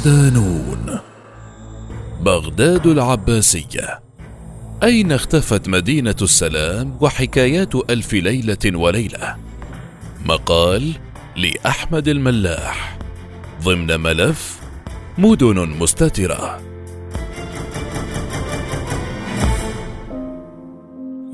صدانون بغداد العباسية. أين اختفت مدينة السلام وحكايات ألف ليلة وليلة؟ مقال لأحمد الملاح. ضمن ملف مدن مستترة.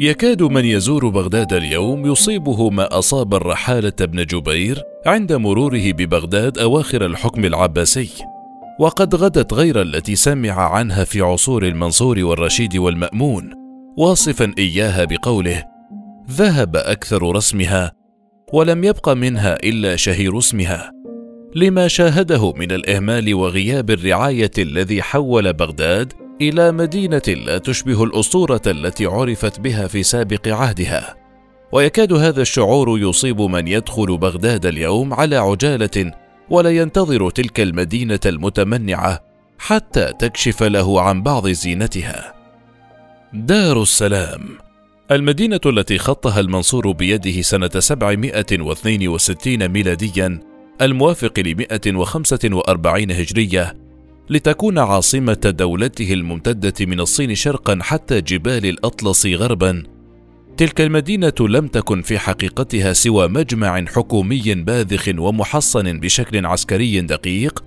يكاد من يزور بغداد اليوم يصيبه ما أصاب الرحالة بن جبير عند مروره ببغداد أواخر الحكم العباسي. وقد غدت غير التي سمع عنها في عصور المنصور والرشيد والمأمون. واصفا إياها بقوله ذهب أكثر رسمها ولم يبق منها إلا شهير اسمها. لما شاهده من الإهمال وغياب الرعاية الذي حول بغداد إلى مدينة لا تشبه الأسطورة التي عرفت بها في سابق عهدها. ويكاد هذا الشعور يصيب من يدخل بغداد اليوم على عجالة ولا ينتظر تلك المدينة المتمنعة حتى تكشف له عن بعض زينتها. دار السلام. المدينة التي خطها المنصور بيده سنة 762 ميلاديا الموافق ل 145 هجرية لتكون عاصمة دولته الممتدة من الصين شرقا حتى جبال الأطلس غربا تلك المدينة لم تكن في حقيقتها سوى مجمع حكومي باذخ ومحصن بشكل عسكري دقيق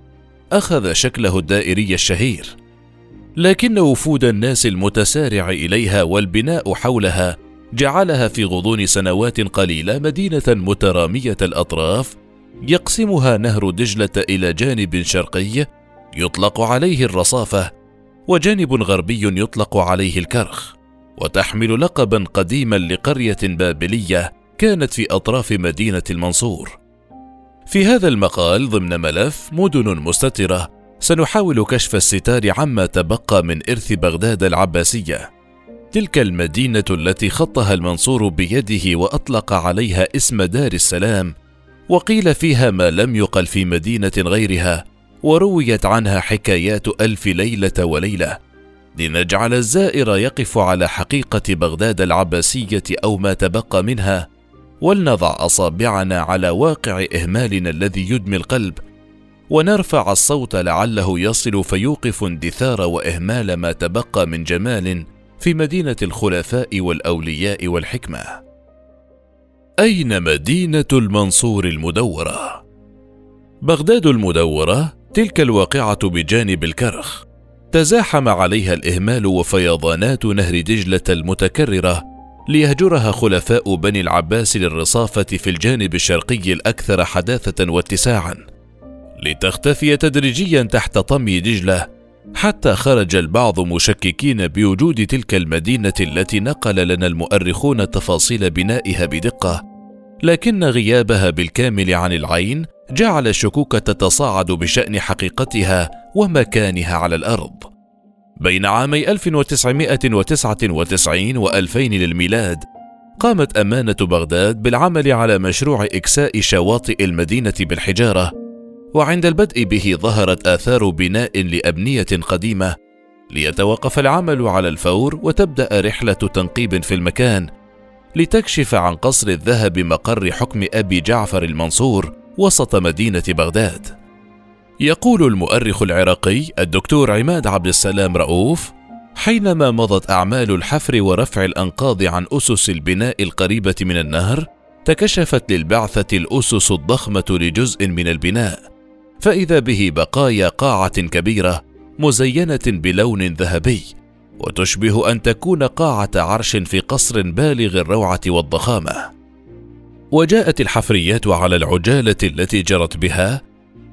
أخذ شكله الدائري الشهير، لكن وفود الناس المتسارع إليها والبناء حولها جعلها في غضون سنوات قليلة مدينة مترامية الأطراف يقسمها نهر دجلة إلى جانب شرقي يطلق عليه الرصافة، وجانب غربي يطلق عليه الكرخ. وتحمل لقبا قديما لقرية بابلية كانت في أطراف مدينة المنصور. في هذا المقال ضمن ملف مدن مستترة سنحاول كشف الستار عما تبقى من إرث بغداد العباسية. تلك المدينة التي خطها المنصور بيده وأطلق عليها اسم دار السلام وقيل فيها ما لم يقل في مدينة غيرها ورويت عنها حكايات ألف ليلة وليلة. لنجعل الزائر يقف على حقيقة بغداد العباسية أو ما تبقى منها ولنضع أصابعنا على واقع إهمالنا الذي يدمي القلب ونرفع الصوت لعله يصل فيوقف اندثار وإهمال ما تبقى من جمال في مدينة الخلفاء والأولياء والحكمة. أين مدينة المنصور المدورة؟ بغداد المدورة تلك الواقعة بجانب الكرخ. تزاحم عليها الإهمال وفيضانات نهر دجله المتكررة ليهجرها خلفاء بني العباس للرصافة في الجانب الشرقي الأكثر حداثة واتساعا. لتختفي تدريجيا تحت طمي دجله حتى خرج البعض مشككين بوجود تلك المدينة التي نقل لنا المؤرخون تفاصيل بنائها بدقة. لكن غيابها بالكامل عن العين جعل الشكوك تتصاعد بشأن حقيقتها ومكانها على الأرض. بين عامي 1999 و 2000 للميلاد، قامت أمانة بغداد بالعمل على مشروع إكساء شواطئ المدينة بالحجارة، وعند البدء به ظهرت آثار بناء لأبنية قديمة، ليتوقف العمل على الفور وتبدأ رحلة تنقيب في المكان، لتكشف عن قصر الذهب مقر حكم أبي جعفر المنصور وسط مدينة بغداد. يقول المؤرخ العراقي الدكتور عماد عبد السلام رؤوف: حينما مضت أعمال الحفر ورفع الأنقاض عن أسس البناء القريبة من النهر، تكشفت للبعثة الأسس الضخمة لجزء من البناء، فإذا به بقايا قاعة كبيرة مزينة بلون ذهبي، وتشبه أن تكون قاعة عرش في قصر بالغ الروعة والضخامة. وجاءت الحفريات على العجالة التي جرت بها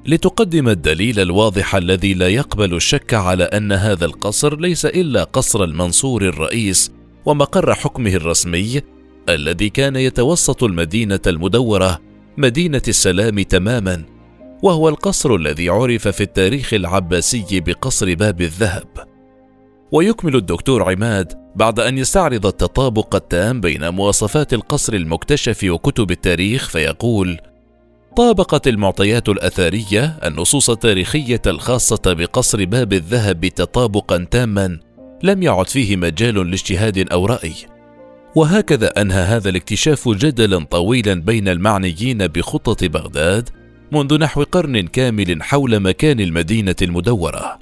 لتقدم الدليل الواضح الذي لا يقبل الشك على أن هذا القصر ليس إلا قصر المنصور الرئيس ومقر حكمه الرسمي الذي كان يتوسط المدينة المدورة مدينة السلام تماما وهو القصر الذي عرف في التاريخ العباسي بقصر باب الذهب. ويكمل الدكتور عماد بعد أن يستعرض التطابق التام بين مواصفات القصر المكتشف وكتب التاريخ فيقول: طابقت المعطيات الأثرية النصوص التاريخية الخاصة بقصر باب الذهب تطابقا تاما لم يعد فيه مجال لاجتهاد أو رأي. وهكذا أنهى هذا الاكتشاف جدلا طويلا بين المعنيين بخطة بغداد منذ نحو قرن كامل حول مكان المدينة المدورة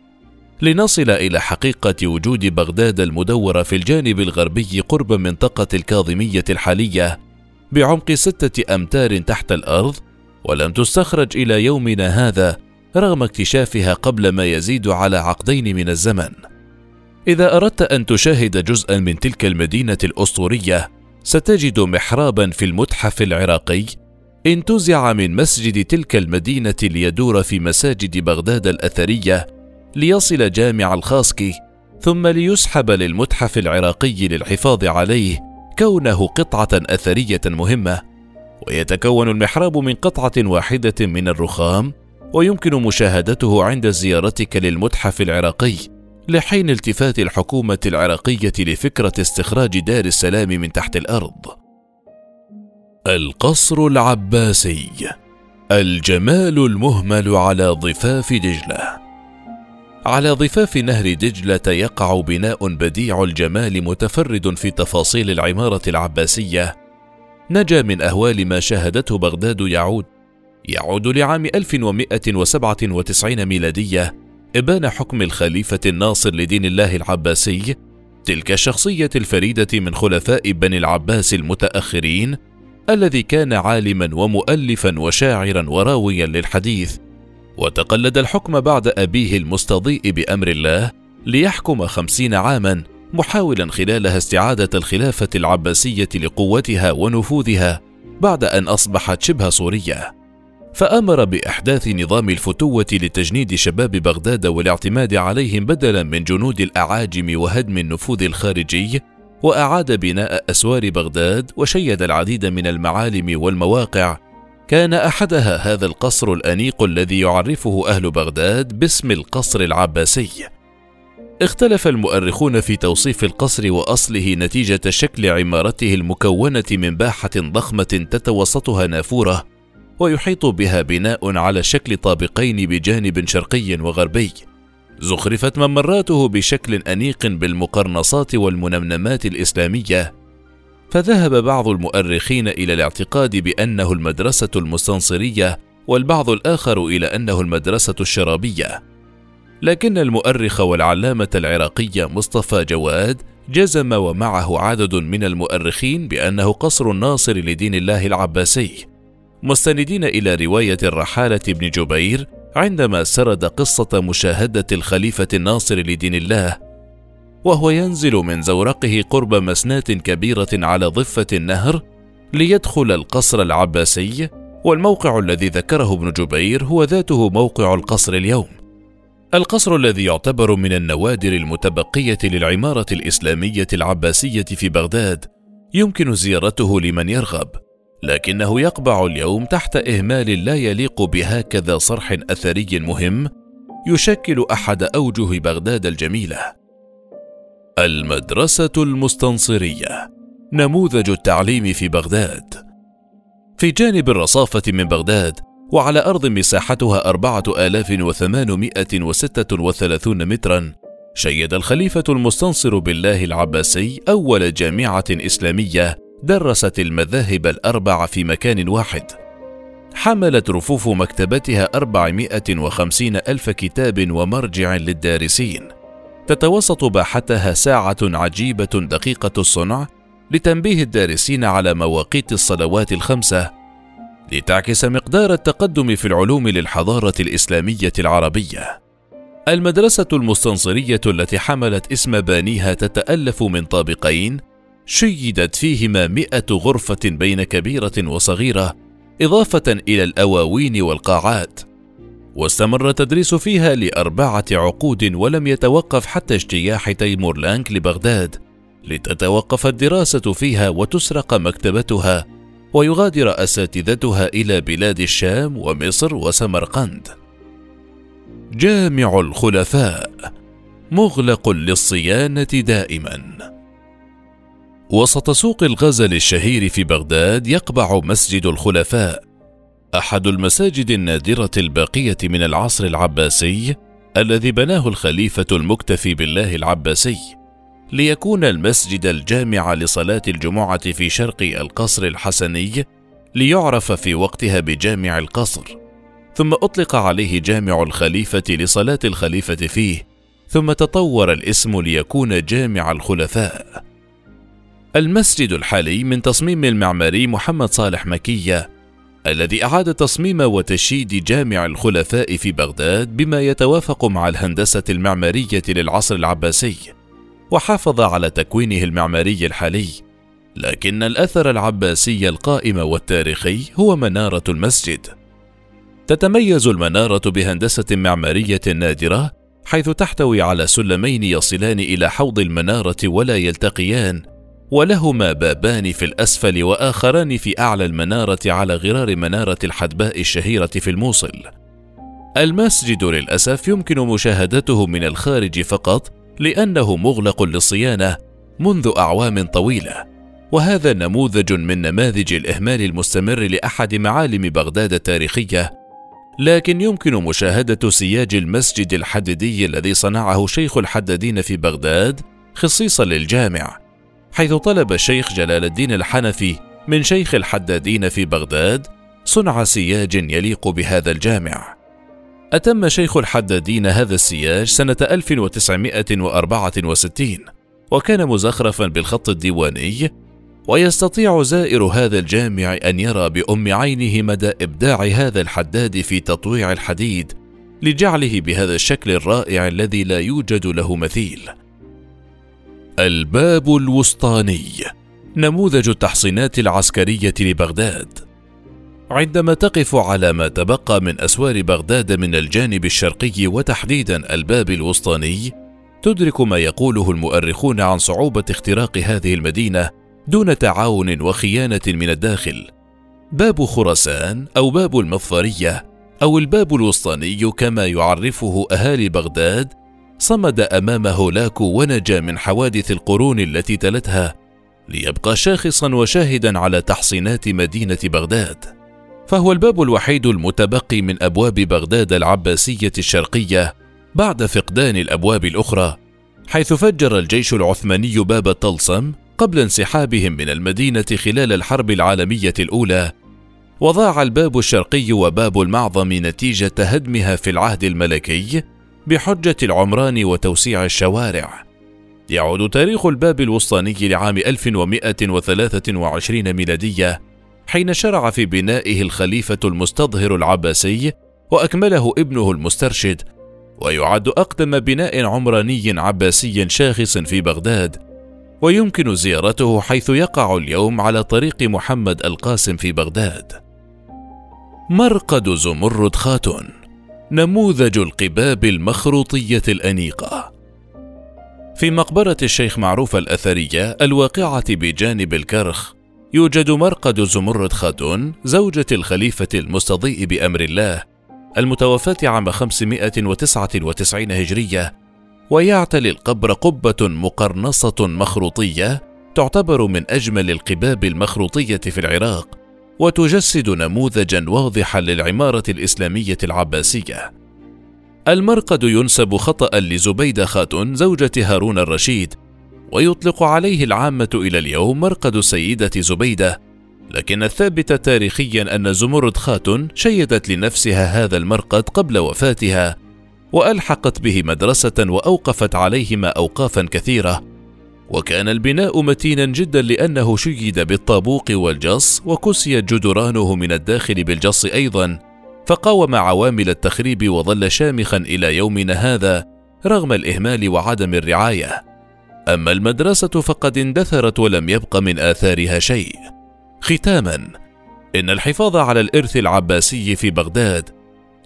لنصل إلى حقيقة وجود بغداد المدورة في الجانب الغربي قرب منطقة الكاظمية الحالية بعمق ستة أمتار تحت الأرض ولم تستخرج إلى يومنا هذا رغم اكتشافها قبل ما يزيد على عقدين من الزمن. إذا أردت أن تشاهد جزءا من تلك المدينة الأسطورية ستجد محرابا في المتحف العراقي انتزع من مسجد تلك المدينة ليدور في مساجد بغداد الأثرية ليصل جامع الخاسكي ثم ليسحب للمتحف العراقي للحفاظ عليه كونه قطعة أثرية مهمة. ويتكون المحراب من قطعة واحدة من الرخام ويمكن مشاهدته عند زيارتك للمتحف العراقي لحين التفات الحكومة العراقية لفكرة استخراج دار السلام من تحت الأرض. القصر العباسي الجمال المهمل على ضفاف دجلة. على ضفاف نهر دجلة يقع بناء بديع الجمال متفرد في تفاصيل العمارة العباسية نجا من أهوال ما شاهدته بغداد يعود. يعود لعام 1197 ميلادية إبان حكم الخليفة الناصر لدين الله العباسي تلك الشخصية الفريدة من خلفاء بني العباس المتأخرين الذي كان عالما ومؤلفا وشاعرا وراويا للحديث. وتقلد الحكم بعد أبيه المستضيء بأمر الله ليحكم خمسين عاما محاولا خلالها استعادة الخلافة العباسية لقوتها ونفوذها بعد أن أصبحت شبه صورية. فأمر بإحداث نظام الفتوة لتجنيد شباب بغداد والاعتماد عليهم بدلا من جنود الأعاجم وهدم النفوذ الخارجي وأعاد بناء أسوار بغداد وشيد العديد من المعالم والمواقع. كان أحدها هذا القصر الأنيق الذي يعرفه أهل بغداد باسم القصر العباسي. اختلف المؤرخون في توصيف القصر وأصله نتيجة شكل عمارته المكونة من باحة ضخمة تتوسطها نافورة ويحيط بها بناء على شكل طابقين بجانب شرقي وغربي. زخرفت ممراته بشكل أنيق بالمقرنصات والمنمنمات الإسلامية. فذهب بعض المؤرخين إلى الاعتقاد بأنه المدرسة المستنصرية والبعض الآخر إلى أنه المدرسة الشرابية. لكن المؤرخ والعلامة العراقي مصطفى جواد جزم ومعه عدد من المؤرخين بأنه قصر الناصر لدين الله العباسي. مستندين إلى رواية الرحالة بن جبير عندما سرد قصة مشاهدة الخليفة الناصر لدين الله وهو ينزل من زورقه قرب مسناه كبيرة على ضفة النهر ليدخل القصر العباسي والموقع الذي ذكره ابن جبير هو ذاته موقع القصر اليوم. القصر الذي يعتبر من النوادر المتبقية للعمارة الإسلامية العباسية في بغداد يمكن زيارته لمن يرغب لكنه يقبع اليوم تحت إهمال لا يليق بهكذا صرح أثري مهم يشكل أحد أوجه بغداد الجميلة. المدرسة المستنصرية نموذج التعليم في بغداد. في جانب الرصافة من بغداد وعلى أرض مساحتها أربعة آلاف وثمانمائة وستة وثلاثون مترا شيد الخليفة المستنصر بالله العباسي أول جامعة إسلامية درست المذاهب الأربع في مكان واحد. حملت رفوف مكتبتها أربعمائة وخمسين ألف كتاب ومرجع للدارسين. تتوسط باحتها ساعة عجيبة دقيقة الصنع لتنبيه الدارسين على مواقيت الصلوات الخمسة لتعكس مقدار التقدم في العلوم للحضارة الإسلامية العربية. المدرسة المستنصرية التي حملت اسم بانيها تتألف من طابقين شيدت فيهما مئة غرفة بين كبيرة وصغيرة إضافة إلى الأواوين والقاعات واستمر التدريس فيها لأربعة عقود ولم يتوقف حتى اجتياح تيمور لانك لبغداد لتتوقف الدراسة فيها وتسرق مكتبتها ويغادر أساتذتها إلى بلاد الشام ومصر وسمرقند. جامع الخلفاء مغلق للصيانة دائما. وسط سوق الغزل الشهير في بغداد يقبع مسجد الخلفاء أحد المساجد النادرة الباقية من العصر العباسي الذي بناه الخليفة المكتفي بالله العباسي ليكون المسجد الجامع لصلاة الجمعة في شرق القصر الحسني ليعرف في وقتها بجامع القصر. ثم أطلق عليه جامع الخليفة لصلاة الخليفة فيه ثم تطور الاسم ليكون جامع الخلفاء. المسجد الحالي من تصميم المعماري محمد صالح مكية الذي أعاد تصميم وتشييد جامع الخلفاء في بغداد بما يتوافق مع الهندسة المعمارية للعصر العباسي. وحافظ على تكوينه المعماري الحالي. لكن الأثر العباسي القائم والتاريخي هو منارة المسجد. تتميز المنارة بهندسة معمارية نادرة حيث تحتوي على سلمين يصلان إلى حوض المنارة ولا يلتقيان ولهما بابان في الأسفل وآخران في أعلى المنارة على غرار منارة الحدباء الشهيرة في الموصل. المسجد للأسف يمكن مشاهدته من الخارج فقط لأنه مغلق للصيانة منذ أعوام طويلة. وهذا نموذج من نماذج الإهمال المستمر لأحد معالم بغداد التاريخية لكن يمكن مشاهدة سياج المسجد الحديدي الذي صنعه شيخ الحدادين في بغداد خصيصا للجامع حيث طلب الشيخ جلال الدين الحنفي من شيخ الحدادين في بغداد صنع سياج يليق بهذا الجامع. أتم شيخ الحدادين هذا السياج سنة 1964 وكان مزخرفا بالخط الديواني ويستطيع زائر هذا الجامع أن يرى بأم عينه مدى إبداع هذا الحداد في تطويع الحديد لجعله بهذا الشكل الرائع الذي لا يوجد له مثيل. الباب الوسطاني نموذج التحصينات العسكرية لبغداد. عندما تقف على ما تبقى من أسوار بغداد من الجانب الشرقي وتحديدا الباب الوسطاني تدرك ما يقوله المؤرخون عن صعوبة اختراق هذه المدينة دون تعاون وخيانة من الداخل. باب خراسان أو باب المظفريه أو الباب الوسطاني كما يعرفه أهالي بغداد صمد أمام هولاكو ونجا من حوادث القرون التي تلتها ليبقى شاخصا وشاهدا على تحصينات مدينة بغداد. فهو الباب الوحيد المتبقي من أبواب بغداد العباسية الشرقية بعد فقدان الأبواب الأخرى حيث فجر الجيش العثماني باب طلسم قبل انسحابهم من المدينة خلال الحرب العالمية الأولى وضاع الباب الشرقي وباب المعظم نتيجة هدمها في العهد الملكي بحجة العمران وتوسيع الشوارع. يعود تاريخ الباب الوسطاني لعام 1123 ميلادية حين شرع في بنائه الخليفة المستظهر العباسي وأكمله ابنه المسترشد ويعد أقدم بناء عمراني عباسي شاخص في بغداد ويمكن زيارته حيث يقع اليوم على طريق محمد القاسم في بغداد. مرقد زمرد خاتون نموذج القباب المخروطية الأنيقة. في مقبرة الشيخ معروف الأثرية الواقعة بجانب الكرخ يوجد مرقد زمرد خاتون زوجة الخليفة المستضيء بأمر الله المتوفاة عام 599 هجرية ويعتلي القبر قبة مقرنصة مخروطية تعتبر من أجمل القباب المخروطية في العراق وتجسد نموذجا واضحا للعمارة الإسلامية العباسية. المرقد ينسب خطا لزبيدة خاتون زوجة هارون الرشيد ويطلق عليه العامة إلى اليوم مرقد السيده زبيدة لكن الثابت تاريخيا أن زمرد خاتون شيدت لنفسها هذا المرقد قبل وفاتها وألحقت به مدرسة وأوقفت عليهما اوقافا كثيرة وكان البناء متينا جدا لأنه شيد بالطابوق والجص وكسيت جدرانه من الداخل بالجص أيضا فقاوم عوامل التخريب وظل شامخا إلى يومنا هذا رغم الإهمال وعدم الرعاية. أما المدرسة فقد اندثرت ولم يبق من آثارها شيء. ختاما إن الحفاظ على الإرث العباسي في بغداد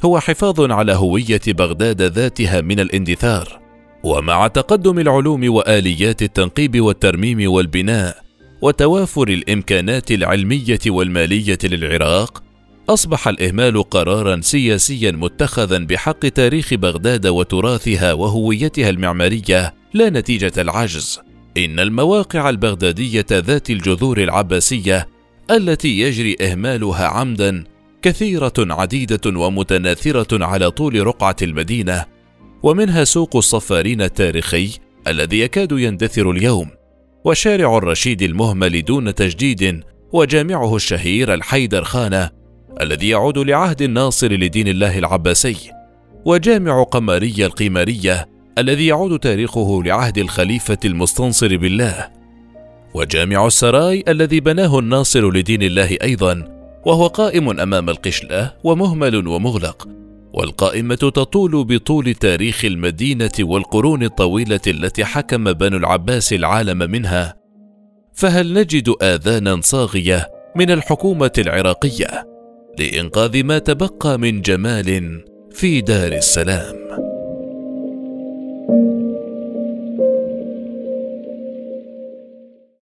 هو حفاظ على هوية بغداد ذاتها من الاندثار ومع تقدم العلوم وآليات التنقيب والترميم والبناء وتوافر الإمكانات العلمية والمالية للعراق أصبح الإهمال قرارا سياسيا متخذا بحق تاريخ بغداد وتراثها وهويتها المعمارية لا نتيجة العجز. إن المواقع البغدادية ذات الجذور العباسية التي يجري إهمالها عمدا كثيرة عديدة ومتناثرة على طول رقعة المدينة ومنها سوق الصفارين التاريخي الذي يكاد يندثر اليوم وشارع الرشيد المهمل دون تجديد وجامعه الشهير الحيدر خانه الذي يعود لعهد الناصر لدين الله العباسي وجامع قمرية القمرية الذي يعود تاريخه لعهد الخليفة المستنصر بالله وجامع السراي الذي بناه الناصر لدين الله أيضا وهو قائم أمام القشلة ومهمل ومغلق والقائمة تطول بطول تاريخ المدينة والقرون الطويلة التي حكم بنو العباس العالم منها. فهل نجد آذانا صاغية من الحكومة العراقية؟ لإنقاذ ما تبقى من جمال في دار السلام.